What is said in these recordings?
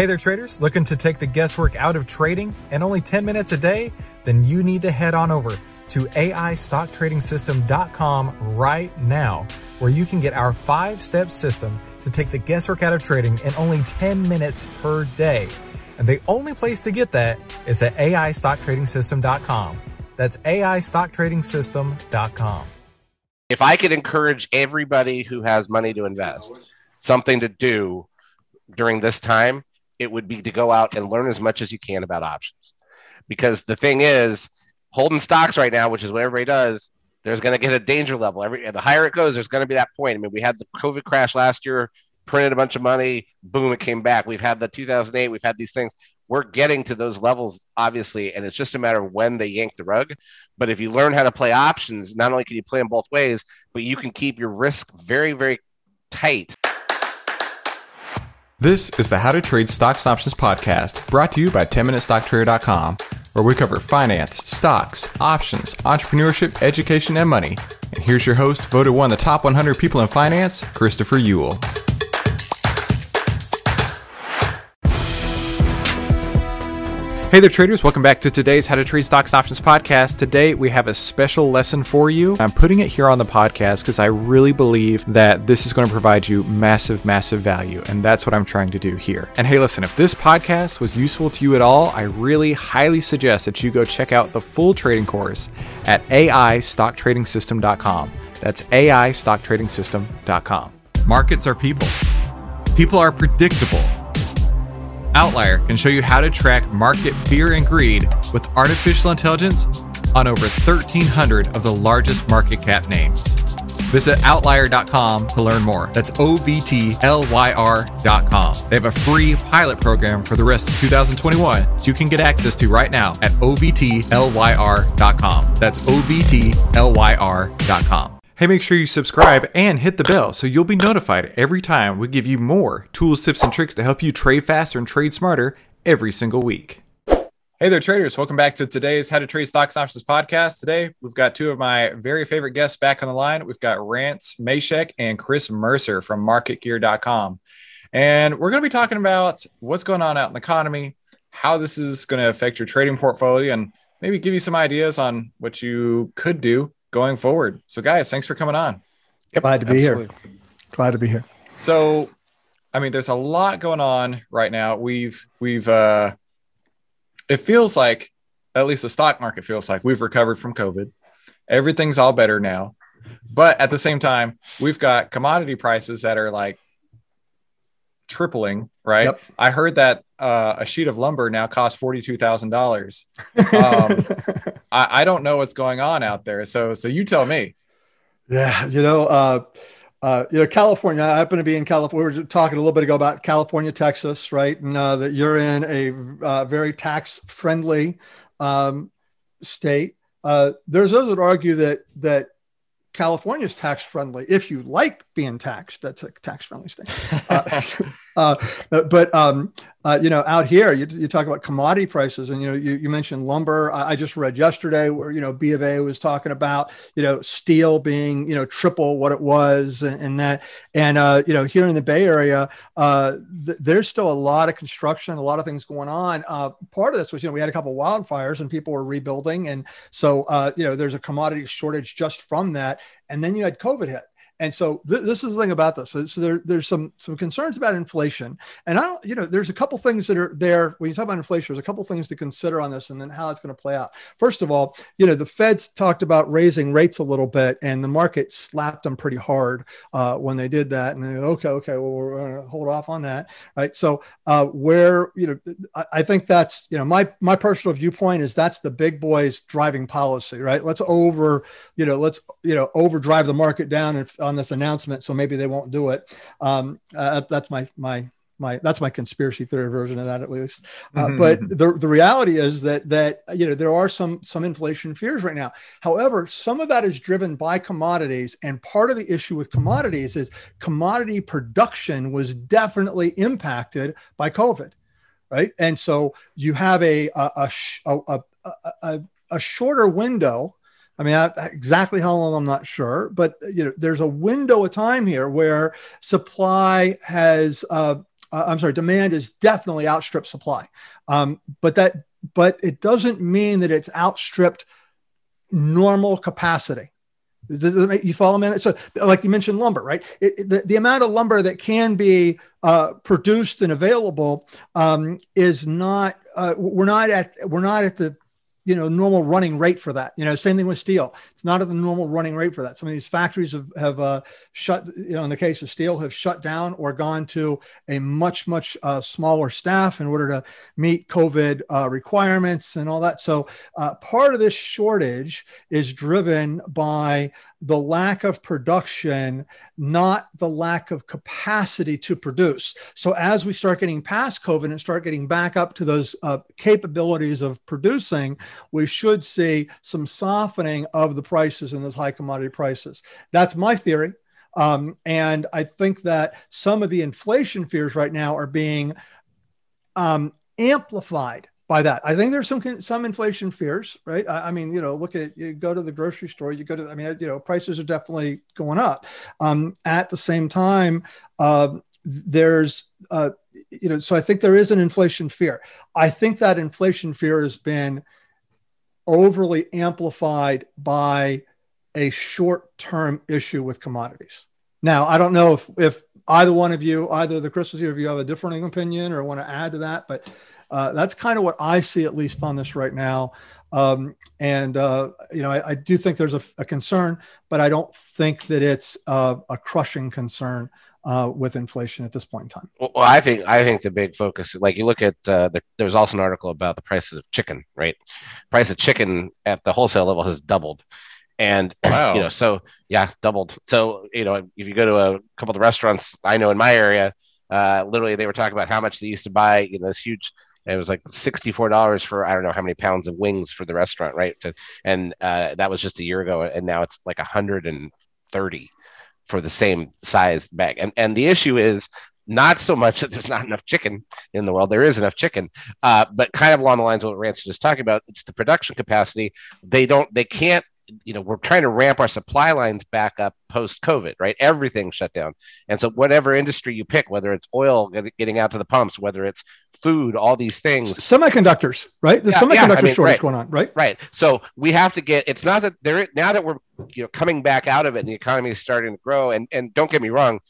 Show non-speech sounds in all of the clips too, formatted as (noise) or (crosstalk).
Hey there, traders. Looking to take the guesswork out of trading and only 10 minutes a day? Then you need to head on over to AIStockTradingSystem.com right now, where you can get our five step system to take the guesswork out of trading in only 10 minutes per day. And the only place to get that is at AIStockTradingSystem.com. That's AIStockTradingSystem.com. If I could encourage everybody who has money to invest something to do during this time, it would be to go out and learn as much as you can about options. Because the thing is, holding stocks right now, which is what everybody does, there's going to get a danger level. Every the higher it goes, there's going to be that point. I mean, we had the COVID crash last year, printed a bunch of money, boom, it came back. We've had the 2008, we've had these things. We're getting to those levels, obviously, and it's just a matter of when they yank the rug. But if you learn how to play options, not only can you play them both ways, but you can keep your risk very, very tight. This is the How to Trade Stocks Options podcast, brought to you by 10MinuteStockTrader.com, where we cover finance, stocks, options, entrepreneurship, education, and money. And here's your host, voted one of the top 100 people in finance, Christopher Uhl. Hey there, traders. Welcome back to today's How to Trade Stocks Options podcast. Today, we have a special lesson for you. I'm putting it here on the podcast because I really believe that this is going to provide you massive, massive value. And that's what I'm trying to do here. And hey, listen, if this podcast was useful to you at all, I really highly suggest that you go check out the full trading course at AIStockTradingSystem.com. That's AIStockTradingSystem.com. Markets are people, people are predictable. OVTLYR can show you how to track market fear and greed with artificial intelligence on over 1,300 of the largest market cap names. Visit OVTLYR.com to learn more. That's O V T L Y R.com. They have a free pilot program for the rest of 2021 so you can get access to right now at OVTLYR.com. That's OVTLYR.com. Hey, make sure you subscribe and hit the bell so you'll be notified every time we give you more tools, tips, and tricks to help you trade faster and trade smarter every single week. Hey there, traders. Welcome back to today's How to Trade Stocks Options podcast. Today, we've got two of my very favorite guests back on the line. We've got Rance Masheck and Chris Mercer from MarketGear.com. And we're going to be talking about what's going on out in the economy, how this is going to affect your trading portfolio, and maybe give you some ideas on what you could do going forward. So, guys, thanks for coming on. Yep, Glad to be absolutely. here. Glad to be here. So, I mean, there's a lot going on right now. We've we've uh, it feels like, at least the stock market feels like we've recovered from COVID. Everything's all better now, but at the same time, we've got commodity prices that are like tripling. Right? Yep. I heard that uh, a sheet of lumber now costs forty two thousand um, dollars. (laughs) I, I don't know what's going on out there, so so you tell me. Yeah, you know, uh, uh, you know, California. I happen to be in California. We were talking a little bit ago about California, Texas, right? And uh, that you're in a uh, very tax friendly um, state. Uh, there's those that argue that that California is tax friendly if you like being taxed. That's a tax friendly state. Uh, (laughs) uh, but um, uh, you know, out here, you, you, talk about commodity prices, and you know, you, you mentioned lumber. I, I, just read yesterday where you know B of A was talking about you know steel being you know triple what it was, and, and that, and uh, you know, here in the Bay Area, uh, th- there's still a lot of construction, a lot of things going on. Uh, part of this was you know we had a couple wildfires and people were rebuilding, and so you know there's a commodity shortage just from that, and then you had COVID hit and so th- this is the thing about this. So, so there, there's some some concerns about inflation, and I don't, you know, there's a couple things that are there when you talk about inflation. There's a couple things to consider on this, and then how it's going to play out. First of all, you know, the Fed's talked about raising rates a little bit, and the market slapped them pretty hard uh, when they did that. And they okay, okay, well, we're going to hold off on that, right? So uh, where you know, I, I think that's you know my my personal viewpoint is that's the big boys driving policy, right? Let's over, you know, let's you know overdrive the market down and on this announcement, so maybe they won't do it. Um, uh, that's my my my that's my conspiracy theory version of that at least. Uh, mm-hmm. But mm-hmm. the the reality is that that you know there are some some inflation fears right now. However, some of that is driven by commodities, and part of the issue with commodities is commodity production was definitely impacted by COVID, right? And so you have a a a, a, a, a shorter window I mean, I, exactly how long I'm not sure, but you know, there's a window of time here where supply has uh, uh, I'm sorry, demand is definitely outstripped supply. Um, but that, but it doesn't mean that it's outstripped normal capacity. You follow me? So, like you mentioned, lumber, right? It, the, the amount of lumber that can be uh, produced and available um, is not. Uh, we're not at. We're not at the you know normal running rate for that. You know same thing with steel. It's not at the normal running rate for that. Some of these factories have, have uh, shut you know in the case of steel have shut down or gone to a much much uh, smaller staff in order to meet covid uh, requirements and all that. So uh, part of this shortage is driven by the lack of production, not the lack of capacity to produce. So, as we start getting past COVID and start getting back up to those uh, capabilities of producing, we should see some softening of the prices in those high commodity prices. That's my theory. Um, and I think that some of the inflation fears right now are being um, amplified by that. I think there's some some inflation fears, right? I, I, mean, you know, look at you go to the grocery store, you go to, I mean, you know, prices are definitely going up. Um, at the same time, uh, there's, uh, you know, so I think there is an inflation fear. I think that inflation fear has been overly amplified by a short-term issue with commodities. Now, I don't know if if either one of you, either the Chrises you have a different opinion or want to add to that, but uh, that's kind of what I see, at least on this right now. Um, and uh, you know, I, I, do think there's a, a, concern, but I don't think that it's uh, a crushing concern uh, with inflation at this point in time. Well, I think I think the big focus, like you look at, uh, the, there's also an article about the prices of chicken. Right, price of chicken at the wholesale level has doubled, and (clears throat) wow. you know, so yeah, doubled. So you know, if you go to a couple of the restaurants I know in my area, uh, literally they were talking about how much they used to buy, you know, this huge it was like $64 for i don't know how many pounds of wings for the restaurant right and uh, that was just a year ago and now it's like 130 for the same size bag and and the issue is not so much that there's not enough chicken in the world. There is enough chicken, uh, but kind of along the lines of what Rance was just talking about, it's the production capacity. They don't, they can't you know, we're trying to ramp our supply lines back up post COVID, right? Everything shut down. And so, whatever industry you pick, whether it's oil getting out to the pumps, whether it's food, all these things, semiconductors, right? The yeah, semiconductor yeah, I mean, shortage right, going on, right? Right. So, we have to get, it's not that there, now that we're, you know, coming back out of it and the economy is starting to grow. And, and don't get me wrong,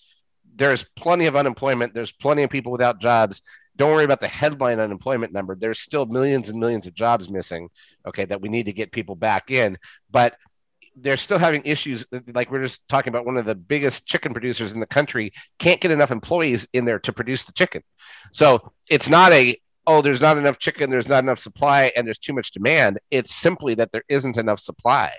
there's plenty of unemployment, there's plenty of people without jobs don't worry about the headline unemployment number. There's still millions and millions of jobs missing, okay, that we need to get people back in. But they're still having issues. Like we're just talking about one of the biggest chicken producers in the country can't get enough employees in there to produce the chicken. So it's not a, oh, there's not enough chicken, there's not enough supply, and there's too much demand. It's simply that there isn't enough supply,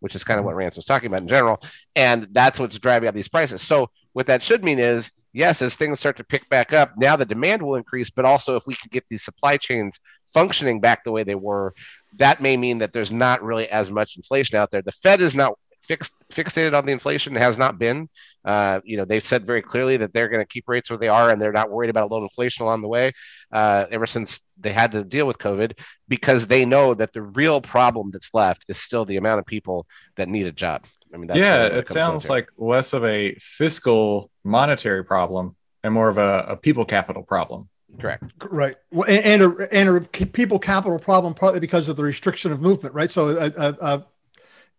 which is kind of mm-hmm. what Rance was talking about in general. And that's what's driving up these prices. So what that should mean is yes, as things start to pick back up, now the demand will increase, but also if we can get these supply chains functioning back the way they were, that may mean that there's not really as much inflation out there. The Fed is not fixed fixated on the inflation has not been uh, you know they've said very clearly that they're going to keep rates where they are and they're not worried about a low inflation along the way uh, ever since they had to deal with covid because they know that the real problem that's left is still the amount of people that need a job I mean, yeah, it sounds like less of a fiscal monetary problem and more of a, a people capital problem. Correct. Right. Well, and, and, a, and a people capital problem partly because of the restriction of movement, right? So, a, a, a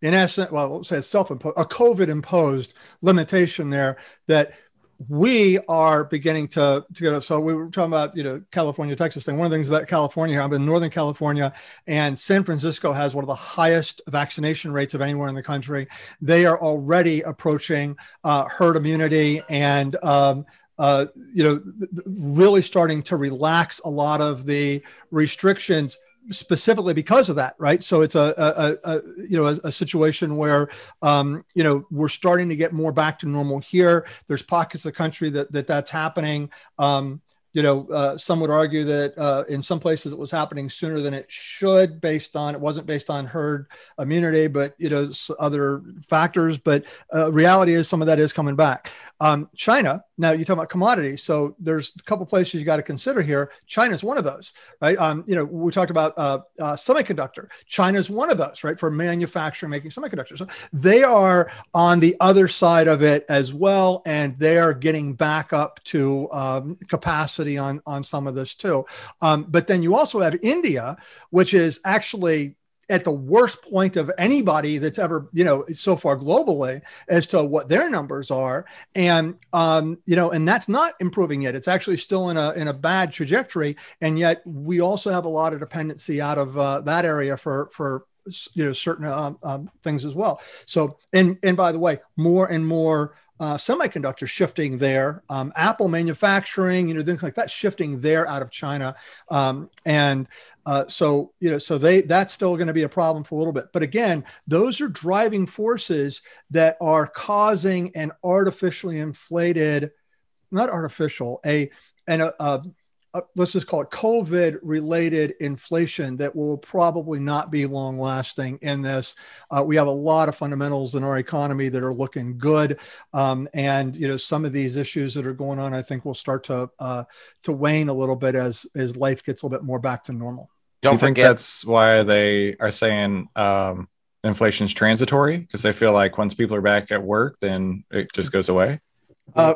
in essence, well, we'll say it's self-imposed, a COVID imposed limitation there that we are beginning to to get up. So we were talking about you know California, Texas thing. One of the things about California, I'm in Northern California, and San Francisco has one of the highest vaccination rates of anywhere in the country. They are already approaching uh, herd immunity and. Um, uh, you know, really starting to relax a lot of the restrictions specifically because of that, right? So it's a, a, a you know a, a, situation where um, you know we're starting to get more back to normal here. There's pockets of the country that, that that's happening. Um, you know, uh, some would argue that uh, in some places it was happening sooner than it should, based on it wasn't based on herd immunity, but you know other factors. But uh, reality is some of that is coming back. Um, China now you talk about commodities. So there's a couple places you got to consider here. China's one of those, right? Um, you know, we talked about uh, uh, semiconductor. China's one of those, right, for manufacturing, making semiconductors. So they are on the other side of it as well, and they are getting back up to um, capacity on on some of this too. Um, but then you also have India, which is actually at the worst point of anybody that's ever you know so far globally as to what their numbers are. And um, you know and that's not improving yet. It's actually still in a in a bad trajectory. And yet we also have a lot of dependency out of uh, that area for for you know certain um, um, things as well. So and and by the way more and more uh, semiconductors shifting there, um, Apple manufacturing, you know, things like that shifting there out of China, um, and uh, so you know, so they that's still going to be a problem for a little bit. But again, those are driving forces that are causing an artificially inflated, not artificial, a and a, a uh, let's just call it COVID related inflation that will probably not be long lasting in this. Uh, we have a lot of fundamentals in our economy that are looking good. Um, and, you know, some of these issues that are going on, I think will start to, uh, to wane a little bit as, as life gets a little bit more back to normal. Don't you think that's why they are saying, um, inflation is transitory because they feel like once people are back at work, then it just goes away. Uh,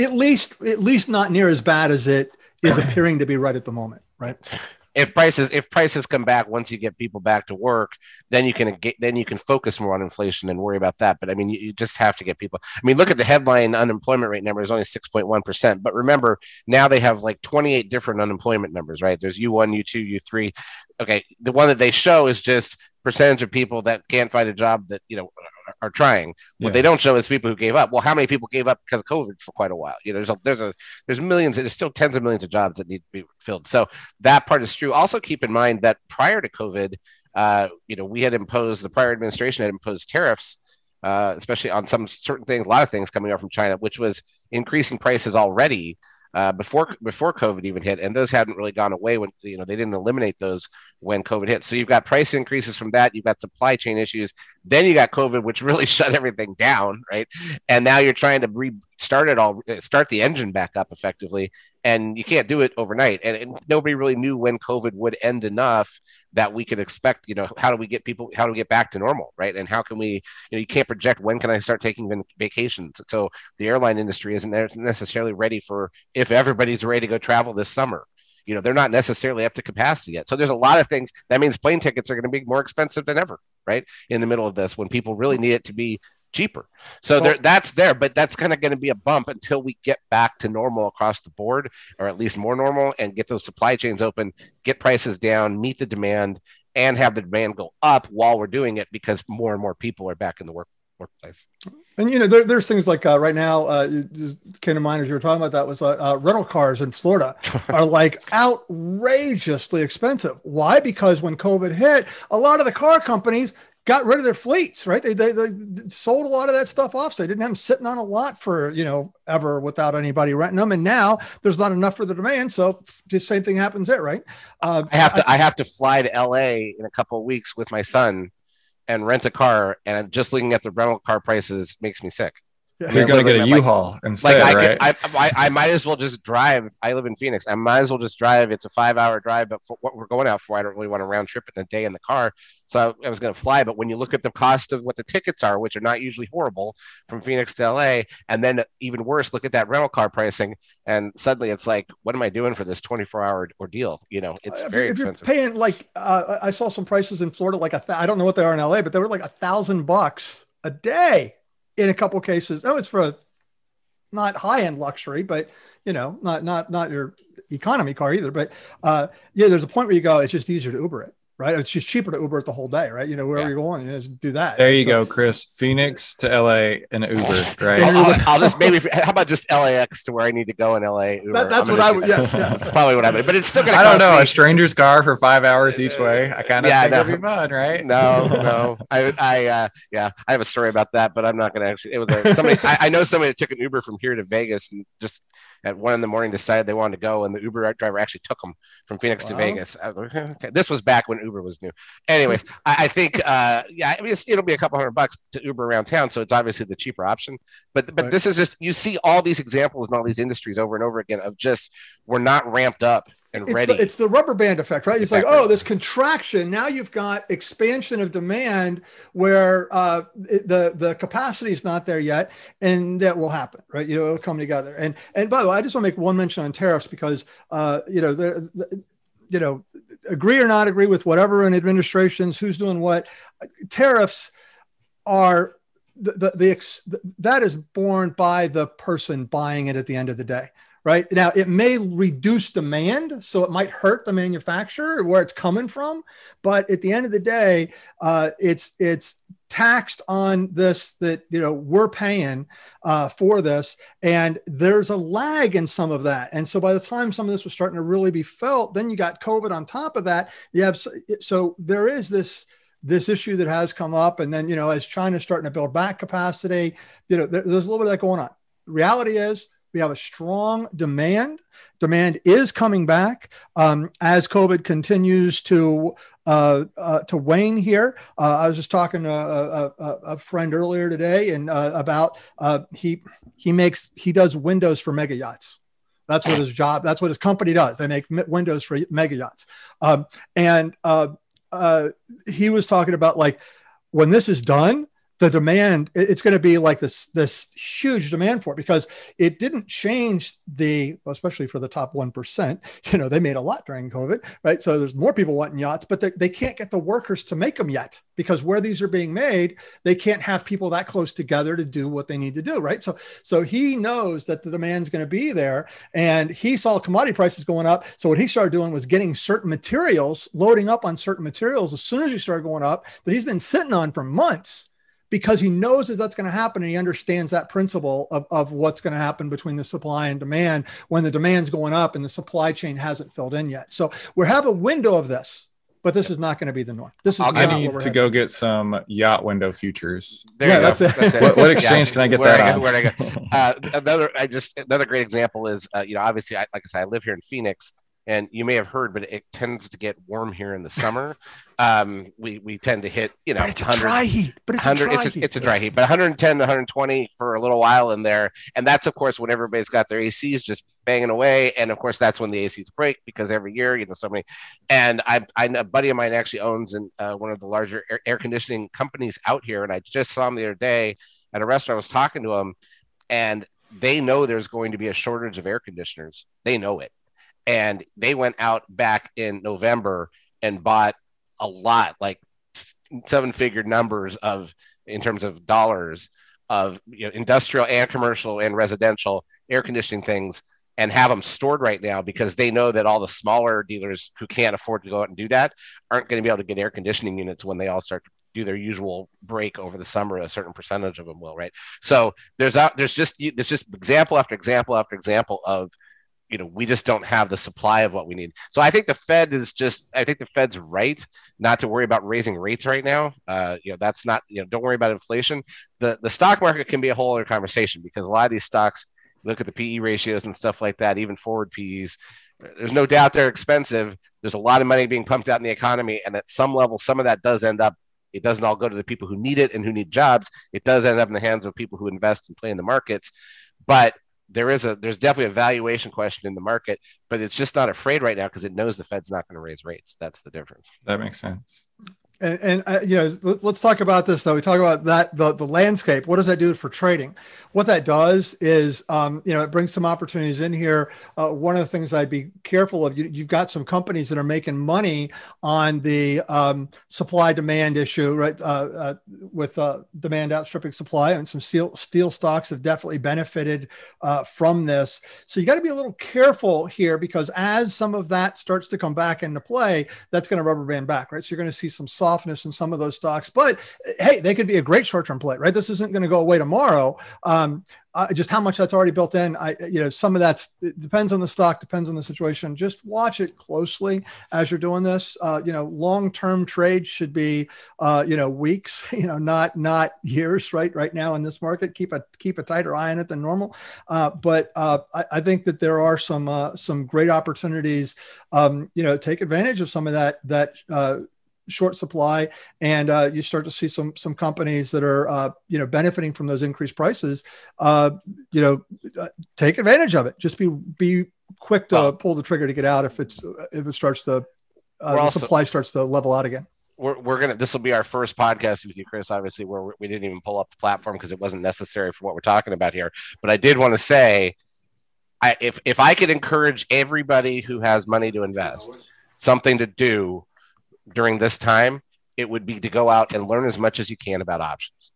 at least, at least not near as bad as it is (clears throat) appearing to be right at the moment, right? If prices if prices come back once you get people back to work, then you can get then you can focus more on inflation and worry about that. But I mean, you, you just have to get people. I mean, look at the headline unemployment rate number is only six point one percent. But remember, now they have like twenty eight different unemployment numbers, right? There's U one, U two, U three. Okay, the one that they show is just percentage of people that can't find a job that you know are trying. What yeah. they don't show is people who gave up. Well, how many people gave up because of COVID for quite a while? You know, there's a there's a there's millions. There's still tens of millions of jobs that need to be filled. So that part is true. Also, keep in mind that prior to COVID, uh, you know, we had imposed the prior administration had imposed tariffs. Uh, especially on some certain things, a lot of things coming out from China, which was increasing prices already uh, before before COVID even hit, and those hadn't really gone away when you know they didn't eliminate those when COVID hit. So you've got price increases from that, you've got supply chain issues, then you got COVID, which (laughs) really shut everything down, right? And now you're trying to restart it all, eh, start the engine back up effectively, and you can't do it overnight. And, and nobody really knew when COVID would end enough that we could expect. You know, how do we get people? How do we get back to normal, right? And how can we? You know, you can't project when can I start taking vacations. So the airline industry isn't necessarily ready for if everybody's ready to go travel this summer you know they're not necessarily up to capacity yet so there's a lot of things that means plane tickets are going to be more expensive than ever right in the middle of this when people really mm-hmm. need it to be cheaper so there, that's there but that's kind of going to be a bump until we get back to normal across the board or at least more normal and get those supply chains open get prices down meet the demand and have the demand go up while we're doing it because more and more people are back in the work workplace. And you know, there, there's things like uh, right now, uh, just came to mind as you were talking about that was uh, uh rental cars in Florida (laughs) are like outrageously expensive. Why? Because when COVID hit, a lot of the car companies got rid of their fleets, right? They, they, they sold a lot of that stuff off. So they didn't have them sitting on a lot for, you know, ever without anybody renting them. And now there's not enough for the demand. So the same thing happens there, right? Uh, I have to, I, I have to fly to LA in a couple of weeks with my son and rent a car, and just looking at the rental car prices makes me sick. Yeah. You're going to get a U-Haul like, instead, like I right? Could, I, I, I, might as well just drive. I live in Phoenix. I might as well just drive. It's a five-hour drive, but for what we're going out for, I don't really want a round trip in a day in the car. So I, I was going to fly. But when you look at the cost of what the tickets are, which are not usually horrible, from Phoenix to LA, and then even worse, look at that rental car pricing, and suddenly it's like, what am I doing for this 24-hour ordeal? You know, it's very if expensive. You're paying like uh, I saw some prices in Florida, like a th- I don't know what they are in LA, but they were like a thousand bucks a day in a couple cases. Oh, it's for a not high end luxury, but you know, not not not your economy car either. But uh, yeah, there's a point where you go, it's just easier to Uber it right? It's just cheaper to Uber it the whole day, right? You know, wherever yeah. you're going, you know, do that. There you so, go, Chris. Phoenix to LA and Uber, (laughs) right? I'll, I'll, just maybe (laughs) how about just LAX to where I need to go in LA? That, that's what I would. Yeah, yeah. (laughs) probably what I would. But it's still gonna. I don't know me. a stranger's car for five hours each way. I kind of yeah, think no. it'd be fun, right? No, no. I, I, uh, yeah, I have a story about that, but I'm not gonna actually. It was a, somebody. I, I know somebody that took an Uber from here to Vegas and just at one in the morning decided they wanted to go, and the Uber driver actually took them from Phoenix wow. to Vegas. Okay. This was back when Uber was new. Anyways, (laughs) I, I think uh, yeah, I mean it'll be a couple hundred bucks to Uber around town, so it's obviously the cheaper option. But but right. this is just you see all these examples in all these industries over and over again of just we're not ramped up and it's ready. The, it's the rubber band effect, right? It's exactly. like, oh, this contraction. Now you've got expansion of demand where uh, the the capacity is not there yet, and that will happen, right? You know, it'll come together. And and by the way, I just want to make one mention on tariffs because uh, you know the, the you know agree or not agree with whatever in administrations who's doing what tariffs are the, the, the, that is borne by the person buying it at the end of the day right? Now, it may reduce demand, so it might hurt the manufacturer where it's coming from. But at the end of the day, uh, it's it's taxed on this that you know we're paying uh, for this, and there's a lag in some of that. And so by the time some of this was starting to really be felt, then you got COVID on top of that. You have so, there is this this issue that has come up and then you know as china's starting to build back capacity you know there, there's a little bit of that going on reality is we have a strong demand. Demand is coming back um, as COVID continues to uh, uh, to wane here. Uh, I was just talking to a, a, a friend earlier today, and uh, about uh, he he makes he does windows for mega yachts. That's what his job. That's what his company does. They make windows for mega yachts. Um, and uh, he was talking about like when this is done, the demand it's going to be like this this huge demand for it because it didn't change the especially for the top 1% (laughs) you know they made a lot during covid right? So there's more people wanting yachts but they, they can't get the workers to make them yet because where these are being made they can't have people that close together to do what they need to do right? So so he knows that the demand's going to be there and he saw commodity prices going up. So what he started doing was getting certain materials loading up on certain materials as soon as you start going up that he's been sitting on for months because he knows that that's going to happen and he understands that principle of, of what's going to happen between the supply and demand when the demand's going up and the supply chain hasn't filled in yet. So we have a window of this, but this is not going to be the norm. This is I need to heading. go get some yacht window futures. There yeah, that's it. That's it. (laughs) what, what, (laughs) exchange yeah, can I get that I on? Where I go? (laughs) Uh, another, I just another great example is, uh, you know, obviously, I, like I said, I live here in Phoenix and you may have heard, but it tends to get warm here in the summer. Um, we we tend to hit you know but it's a dry heat, but it's a dry it's a, heat. It's a dry heat, but 110 to 120 for a little while in there, and that's of course when everybody's got their ACs just banging away, and of course that's when the ACs break because every year you know so many. And I, I a buddy of mine actually owns uh, one of the larger air, air conditioning companies out here, and I just saw him the other day at a restaurant. I was talking to him, and they know there's going to be a shortage of air conditioners. They know it and they went out back in November and bought a lot, like seven figure numbers of in terms of dollars of you know, industrial and commercial and residential air conditioning things and have them stored right now because they know that all the smaller dealers who can't afford to go out and do that aren't going to be able to get air conditioning units when they all start to do their usual break over the summer. A certain percentage of them will right? So there's out there's just there's just example after example after example of you know we just don't have the supply of what we need. So i think the fed is just i think the fed's right not to worry about raising rates right now. Uh, you know that's not you know don't worry about inflation. The the stock market can be a whole other conversation because a lot of these stocks look at the pe ratios and stuff like that even forward pe's there's no doubt they're expensive. There's a lot of money being pumped out in the economy and at some level some of that does end up it doesn't all go to the people who need it and who need jobs. It does end up in the hands of people who invest and play in the markets. But there is a there's definitely a valuation question in the market, but it's just not afraid right now because it knows the Fed's not going to raise rates. That's the difference. That makes sense. And, and uh, you know, let, us talk about this though. We talk about that the the landscape. What does that do for trading? What that does is, um, you know, it brings some opportunities in here. Uh, one of the things I'd be careful of. You, have got some companies that are making money on the um, supply demand issue, right? Uh, uh with uh, demand outstripping supply, and some steel steel stocks have definitely benefited uh, from this. So you got to be a little careful here because as some of that starts to come back into play, that's going to rubber band back, right? So you're going to see some softness in some of those stocks. But hey, they could be a great short term play, right? This isn't going to go away tomorrow. Um, uh, just how much that's already built in. I, you know, some of that depends on the stock, depends on the situation. Just watch it closely as you're doing this. Uh, you know, long-term trades should be, uh, you know, weeks. (laughs) You know, not not years. Right, right now in this market, keep a keep a tighter eye on it than normal. Uh, but uh, I, I, think that there are some uh, some great opportunities. Um, you know, take advantage of some of that that short supply, and uh, you start to see some some companies that are uh, you know benefiting from those increased prices. Uh, you know, uh, take advantage of it. Just be be quick to well, pull the trigger to get out if it's if it starts to uh, the also, supply starts to level out again. We're, we're gonna this will be our first podcast with you chris obviously where we didn't even pull up the platform because it wasn't necessary for what we're talking about here but i did want to say I, if if I could encourage everybody who has money to invest something to do during this time, it would be to go out and learn as much as you can about options.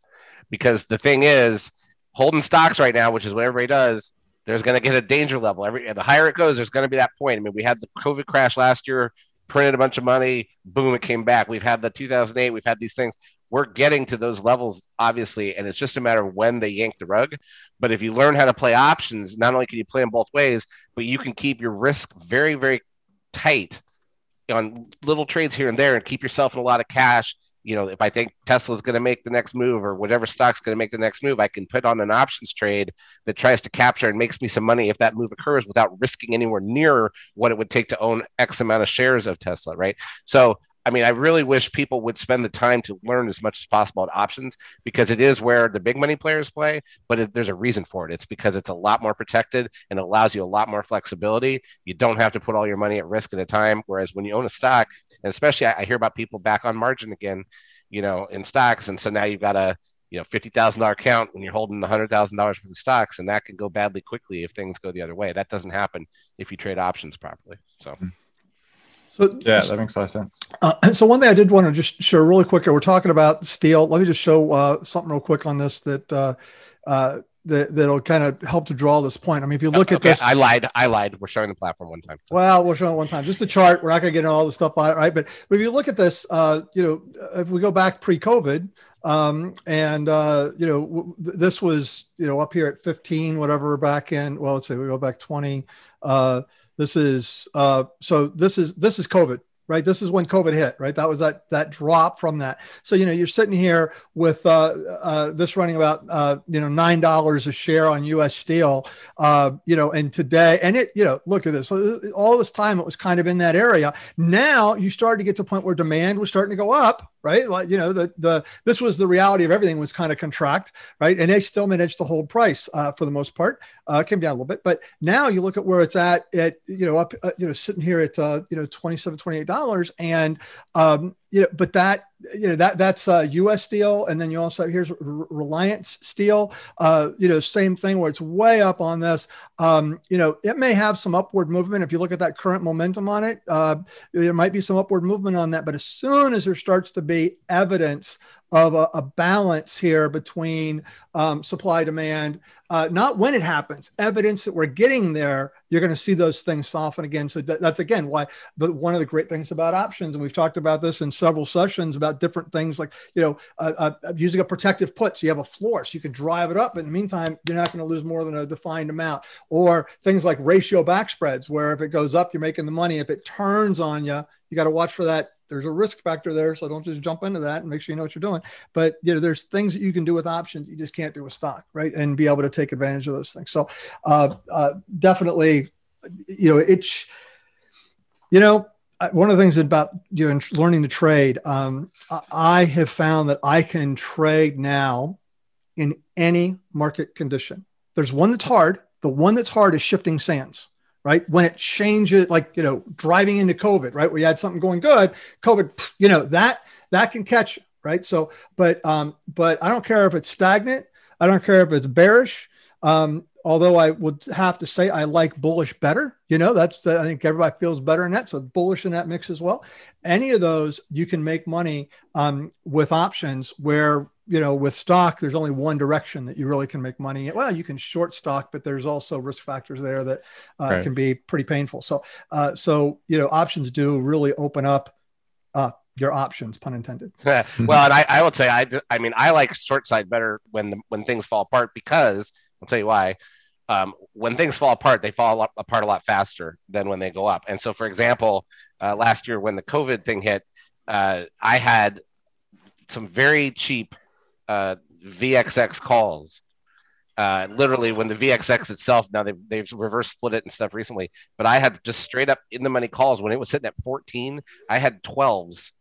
Because the thing is, holding stocks right now, which is what everybody does, there's going to get a danger level. Every the higher it goes, there's going to be that point. I mean, we had the COVID crash last year, printed a bunch of money, boom, it came back. We've had the 2008, we've had these things we're getting to those levels obviously and it's just a matter of when they yank the rug but if you learn how to play options not only can you play them both ways but you can keep your risk very very tight on little trades here and there and keep yourself in a lot of cash. You know if i think tesla's going to make the next move or whatever stock's going to make the next move i can put on an options trade that tries to capture and makes me some money if that move occurs without risking anywhere near what it would take to own x amount of shares of tesla right? So I mean, I really wish people would spend the time to learn as much as possible at options because it is where the big money players play, but it, there's a reason for it. It's because it's a lot more protected and allows you a lot more flexibility. You don't have to put all your money at risk at a time. Whereas when you own a stock, and especially I, I hear about people back on margin again, you know, in stocks. And so now you've got a, you know, fifty thousand dollar account when you're holding hundred thousand dollars for the stocks, and that can go badly quickly if things go the other way. That doesn't happen if you trade options properly. So. Mm-hmm. So yeah, that makes a lot of sense. Uh, (clears throat) so one thing I did want to just show really quick. We're talking about steel. Let me just show uh, something real quick on this that uh, uh that that'll kind of help to draw this point. I mean, if you look okay, at this, I lied. I lied. We're showing the platform one time. Well, we're showing it one time. Just a chart. We're not going to get into all the stuff on it, right? But, but if you look at this, uh, you know, if we go back pre-COVID, um, and uh, you know, w- this was you know up here at 15, whatever, back in. Well, let's say we go back 20. Uh, this is uh, so this is this is COVID, right? This is when COVID hit, right? That was that that drop from that. So you know you're sitting here with uh, uh, this running about uh, you know nine dollars a share on U.S. Steel, uh, you know, and today and it you know look at this. All this time it was kind of in that area. Now you started to get to a point where demand was starting to go up, right? Like, you know, the, the, this was the reality of everything was kind of contract, right? And they still managed to hold price uh, for the most part, uh, came down a little bit, but now you look at where it's at, at, you know, up, uh, you know, sitting here at, uh, you know, 27, $28 and, um, you know, but that you know that that's uh, U.S. Steel, and then you also here's Reliance Steel. Uh, you know, same thing where it's way up on this. Um, you know, it may have some upward movement if you look at that current momentum on it. Uh, there might be some upward movement on that, but as soon as there starts to be evidence of a, a balance here between um, supply demand, uh, not when it happens, evidence that we're getting there, you're going to see those things soften again. So that, that's again why the, one of the great things about options, and we've talked about this in several sessions about different things like, you know, uh, uh, using a protective put. So you have a floor so you can drive it up. But in the meantime, you're not going to lose more than a defined amount. Or things like ratio back spreads, where if it goes up, you're making the money. If it turns on you, you got to watch for that there's a risk factor there. So don't just jump into that and make sure you know what you're doing. But you know, there's things that you can do with options you just can't do with stock, right? And be able to take advantage of those things. So uh, uh, definitely, you know, it's you know one of the things about you know learning to trade. Um, I have found that I can trade now in any market condition. There's one that's hard. The one that's hard is shifting sands right? When it changes, like, you know, driving into COVID, right? We had something going good, COVID, you know, that, that can catch, right? So, but, um, but I don't care if it's stagnant. I don't care if it's bearish. Um, although I would have to say I like bullish better. You know, that's the, I think everybody feels better in that. So bullish in that mix as well. Any of those you can make money um, with options where you know, with stock, there's only one direction that you really can make money. Well, you can short stock, but there's also risk factors there that uh, right. can be pretty painful. So, uh, so you know, options do really open up uh, your options, pun intended. (laughs) well, and I, I will tell you, I, I mean, I like short side better when the, when things fall apart because I'll tell you why. Um, when things fall apart, they fall apart a lot faster than when they go up. And so, for example, uh, last year when the COVID thing hit, uh, I had some very cheap uh, VXX calls. Uh, literally, when the VXX itself now they've they've reverse split it and stuff recently, but I had just straight up in the money calls when it was sitting at 14. I had 12s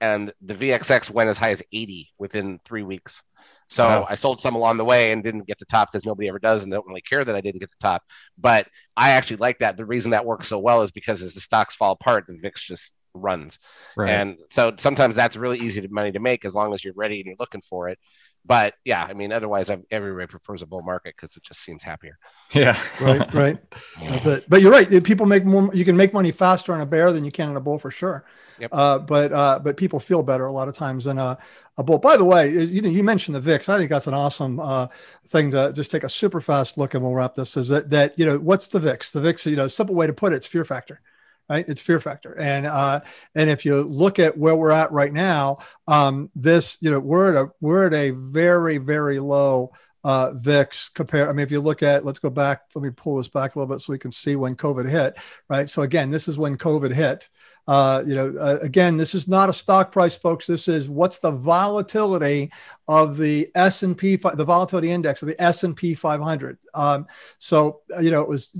and the VXX went as high as 80 within three weeks. So Wow. I sold some along the way and didn't get the top because nobody ever does and don't really care that I didn't get the top. But I actually like that. The reason that works so well is because as the stocks fall apart, the VIX just runs. Right. And so sometimes that's really easy to money to make as long as you're ready and you're looking for it. But yeah, I mean, otherwise, I've, everybody prefers a bull market because it just seems happier. yeah. (laughs) right right (laughs) that's it but you're right people make more you can make money faster on a bear than you can on a bull for sure Yep. uh, but uh, but people feel better a lot of times than a, a bull by the way you know you mentioned the vix i think that's an awesome uh, thing to just take a super fast look and we'll wrap this is that that you know what's the vix the vix you know simple way to put it it's fear factor right it's fear factor and uh and if you look at where we're at right now um this you know we're at a we're at a very very low uh, VIX compare. I mean, if you look at, let's go back. Let me pull this back a little bit so we can see when COVID hit. Right. So again, this is when COVID hit. Uh, you know, uh, again, this is not a stock price, folks. This is what's the volatility of the S and P, the volatility index of the S and P 500. Um, so uh, you know, it was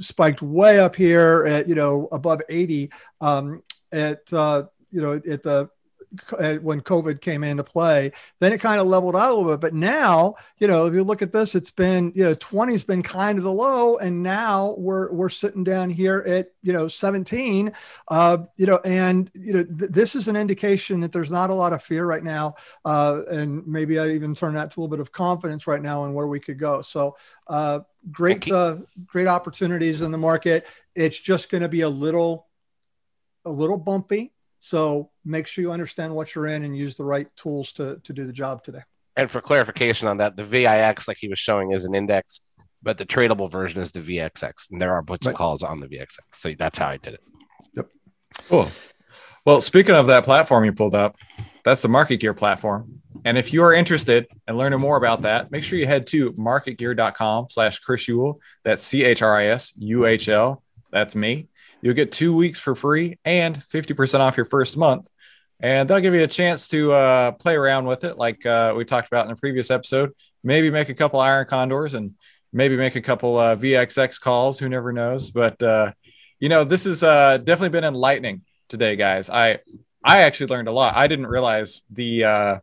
spiked way up here at you know above 80 um, at uh, you know at the uh, when COVID came into play. Then it kind of leveled out a little bit. But now, you know, if you look at this, it's been, you know, 20 has been kind of the low. And now we're, we're sitting down here at, you know, 17, uh, you know, and, you know, th- this is an indication that there's not a lot of fear right now. Uh, and maybe I even turn that to a little bit of confidence right now and where we could go. So, uh, great, uh, great opportunities in the market. It's just going to be a little, a little bumpy. So make sure you understand what you're in and use the right tools to, to do the job today. And for clarification on that, the VIX, like he was showing, is an index, but the tradable version is the VXX. And there are puts and calls on the VXX. So that's how I did it. Yep. Cool. Well, speaking of that platform you pulled up, that's the MarketGear platform. And if you are interested in learning more about that, make sure you head to marketgear.com slash Chris Uhl. That's C-H-R-I-S-U-H-L. That's me. You'll get two weeks for free and 50% off your first month. And they'll give you a chance to uh, play around with it, like uh, we talked about in the previous episode. Maybe make a couple iron condors and maybe make a couple uh, VXX calls. Who never knows? But uh, you know, this has uh, definitely been enlightening today, guys. I I actually learned a lot. I didn't realize the uh,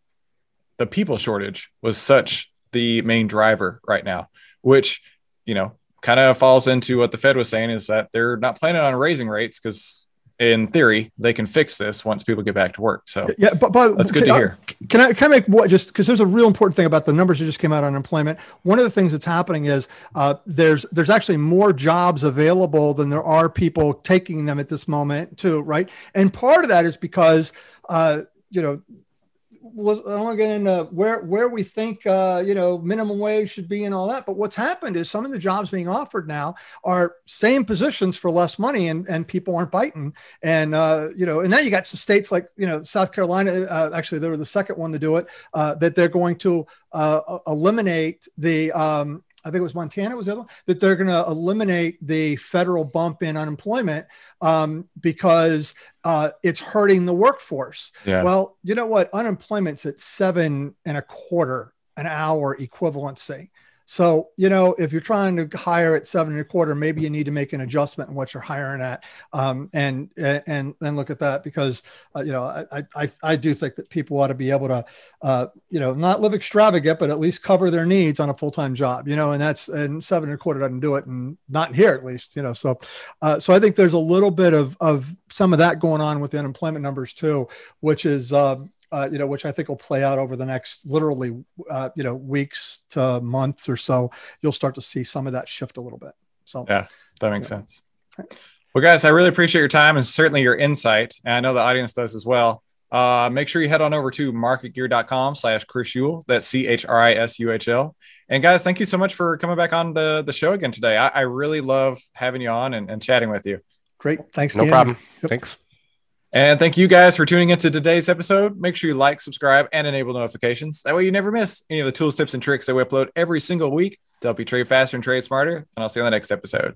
the people shortage was such the main driver right now, which you know kind of falls into what the Fed was saying is that they're not planning on raising rates because in theory they can fix this once people get back to work. So Yeah, but, but that's good to I- hear. Can I can I make what just because there's a real important thing about the numbers that just came out on unemployment. One of the things that's happening is uh, there's there's actually more jobs available than there are people taking them at this moment too, right? And part of that is because uh, you know was I want to get into where where we think uh, you know minimum wage should be and all that. But what's happened is some of the jobs being offered now are same positions for less money, and and people aren't biting. And uh, you know, and now you got some states like you know South Carolina. Uh, actually, they were the second one to do it. Uh, that they're going to uh, eliminate the. Um, I think it was Montana was the other one that they're going to eliminate the federal bump in unemployment um, because uh, it's hurting the workforce. Yeah. Well, you know what? Unemployment's at seven and a quarter an hour equivalency. So, you know, if you're trying to hire at seven and a quarter, maybe you need to make an adjustment in what you're hiring at, um, and and and look at that because uh, you know I, I I do think that people ought to be able to, uh, you know, not live extravagant, but at least cover their needs on a full time job. You know, and that's and seven and a quarter doesn't do it, and not here at least. You know, so uh, so I think there's a little bit of of some of that going on with unemployment numbers too, which is. Um, uh, you know, which I think will play out over the next literally, uh, you know, weeks to months or so. You'll start to see some of that shift a little bit. So, Yeah. That makes Yeah. sense. Well, guys, I really appreciate your time and certainly your insight. And I know the audience does as well. Uh, make sure you head on over to marketgear.com slash Chris Uhl. That's C H R I S U H L. And guys, thank you so much for coming back on the, the show again today. I, I really love having you on and, and chatting with you. great. Thanks. No Ian. problem. Yep. Thanks. And thank you guys for tuning into today's episode. Make sure you like, subscribe, and enable notifications. That way you never miss any of the tools, tips, and tricks that we upload every single week to help you trade faster and trade smarter. And I'll see you on the next episode.